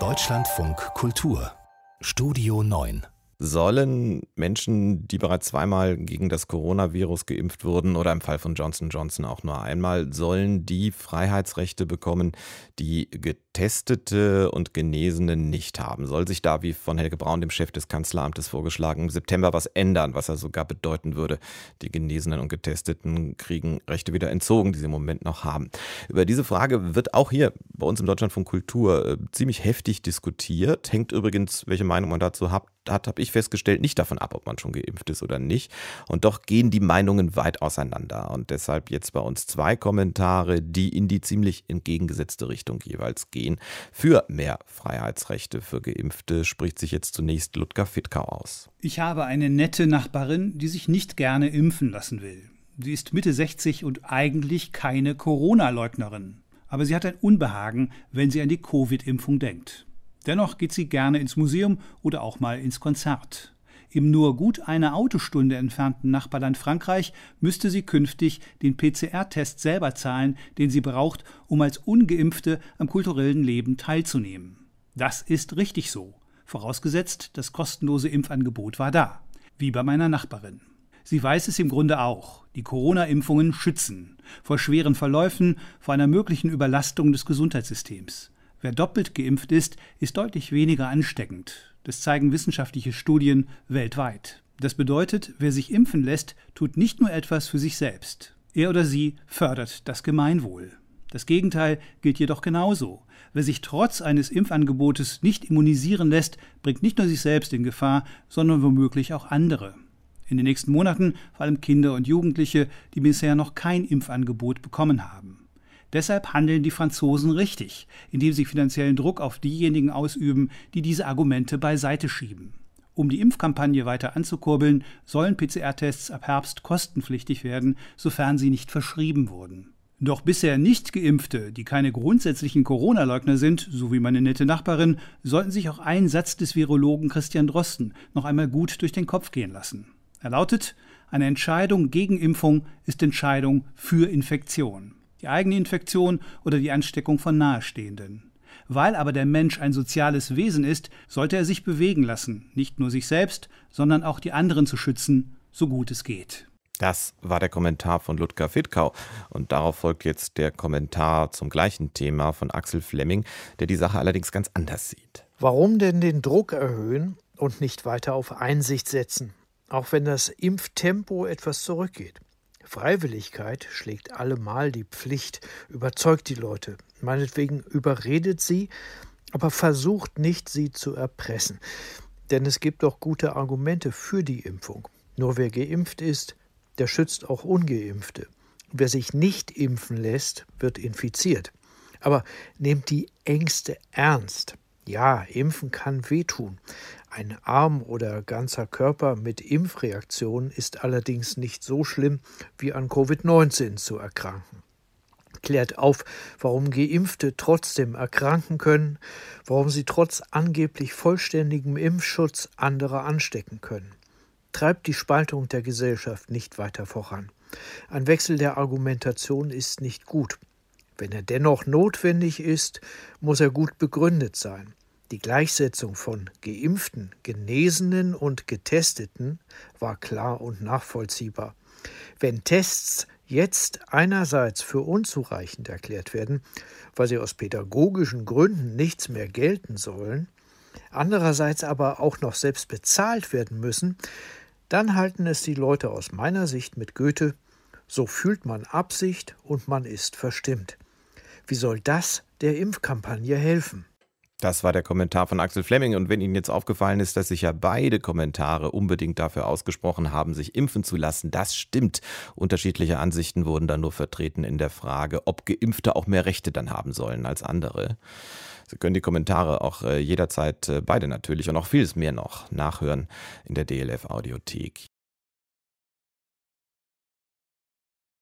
Deutschlandfunk Kultur. Studio 9 Sollen Menschen, die bereits zweimal gegen das Coronavirus geimpft wurden oder im Fall von Johnson Johnson auch nur einmal, sollen die Freiheitsrechte bekommen, die Getestete und Genesene nicht haben? Soll sich da, wie von Helge Braun, dem Chef des Kanzleramtes vorgeschlagen, im September was ändern, was ja sogar bedeuten würde, die Genesenen und Getesteten kriegen Rechte wieder entzogen, die sie im Moment noch haben? Über diese Frage wird auch hier bei uns im Deutschlandfunk Kultur äh, ziemlich heftig diskutiert. Hängt übrigens, welche Meinung man dazu hat, hat, habe ich festgestellt, nicht davon ab, ob man schon geimpft ist oder nicht. Und doch gehen die Meinungen weit auseinander. Und deshalb jetzt bei uns zwei Kommentare, die in die ziemlich entgegengesetzte Richtung jeweils gehen. Für mehr Freiheitsrechte für Geimpfte spricht sich jetzt zunächst Ludger Fittkau aus. Ich habe eine nette Nachbarin, die sich nicht gerne impfen lassen will. Sie ist Mitte 60 und eigentlich keine Corona-Leugnerin. Aber sie hat ein Unbehagen, wenn sie an die Covid-Impfung denkt. Dennoch geht sie gerne ins Museum oder auch mal ins Konzert. Im nur gut eine Autostunde entfernten Nachbarland Frankreich müsste sie künftig den PCR-Test selber zahlen, den sie braucht, um als ungeimpfte am kulturellen Leben teilzunehmen. Das ist richtig so, vorausgesetzt, das kostenlose Impfangebot war da, wie bei meiner Nachbarin. Sie weiß es im Grunde auch. Die Corona-Impfungen schützen vor schweren Verläufen, vor einer möglichen Überlastung des Gesundheitssystems. Wer doppelt geimpft ist, ist deutlich weniger ansteckend. Das zeigen wissenschaftliche Studien weltweit. Das bedeutet, wer sich impfen lässt, tut nicht nur etwas für sich selbst. Er oder sie fördert das Gemeinwohl. Das Gegenteil gilt jedoch genauso. Wer sich trotz eines Impfangebotes nicht immunisieren lässt, bringt nicht nur sich selbst in Gefahr, sondern womöglich auch andere. In den nächsten Monaten vor allem Kinder und Jugendliche, die bisher noch kein Impfangebot bekommen haben. Deshalb handeln die Franzosen richtig, indem sie finanziellen Druck auf diejenigen ausüben, die diese Argumente beiseite schieben. Um die Impfkampagne weiter anzukurbeln, sollen PCR-Tests ab Herbst kostenpflichtig werden, sofern sie nicht verschrieben wurden. Doch bisher nicht geimpfte, die keine grundsätzlichen Corona-Leugner sind, so wie meine nette Nachbarin, sollten sich auch einen Satz des Virologen Christian Drosten noch einmal gut durch den Kopf gehen lassen. Er lautet, eine Entscheidung gegen Impfung ist Entscheidung für Infektion die eigene Infektion oder die Ansteckung von Nahestehenden. Weil aber der Mensch ein soziales Wesen ist, sollte er sich bewegen lassen, nicht nur sich selbst, sondern auch die anderen zu schützen, so gut es geht. Das war der Kommentar von Ludger Fittkau. Und darauf folgt jetzt der Kommentar zum gleichen Thema von Axel Flemming, der die Sache allerdings ganz anders sieht. Warum denn den Druck erhöhen und nicht weiter auf Einsicht setzen, auch wenn das Impftempo etwas zurückgeht? Freiwilligkeit schlägt allemal die Pflicht, überzeugt die Leute, meinetwegen überredet sie, aber versucht nicht, sie zu erpressen. Denn es gibt doch gute Argumente für die Impfung. Nur wer geimpft ist, der schützt auch ungeimpfte. Wer sich nicht impfen lässt, wird infiziert. Aber nehmt die Ängste ernst. Ja, impfen kann wehtun. Ein Arm oder ganzer Körper mit Impfreaktion ist allerdings nicht so schlimm, wie an Covid-19 zu erkranken. Klärt auf, warum Geimpfte trotzdem erkranken können, warum sie trotz angeblich vollständigem Impfschutz andere anstecken können. Treibt die Spaltung der Gesellschaft nicht weiter voran. Ein Wechsel der Argumentation ist nicht gut. Wenn er dennoch notwendig ist, muss er gut begründet sein. Die Gleichsetzung von Geimpften, Genesenen und Getesteten war klar und nachvollziehbar. Wenn Tests jetzt einerseits für unzureichend erklärt werden, weil sie aus pädagogischen Gründen nichts mehr gelten sollen, andererseits aber auch noch selbst bezahlt werden müssen, dann halten es die Leute aus meiner Sicht mit Goethe so fühlt man Absicht und man ist verstimmt. Wie soll das der Impfkampagne helfen? Das war der Kommentar von Axel Flemming. Und wenn Ihnen jetzt aufgefallen ist, dass sich ja beide Kommentare unbedingt dafür ausgesprochen haben, sich impfen zu lassen, das stimmt. Unterschiedliche Ansichten wurden dann nur vertreten in der Frage, ob Geimpfte auch mehr Rechte dann haben sollen als andere. Sie können die Kommentare auch äh, jederzeit, äh, beide natürlich und auch vieles mehr noch, nachhören in der DLF Audiothek.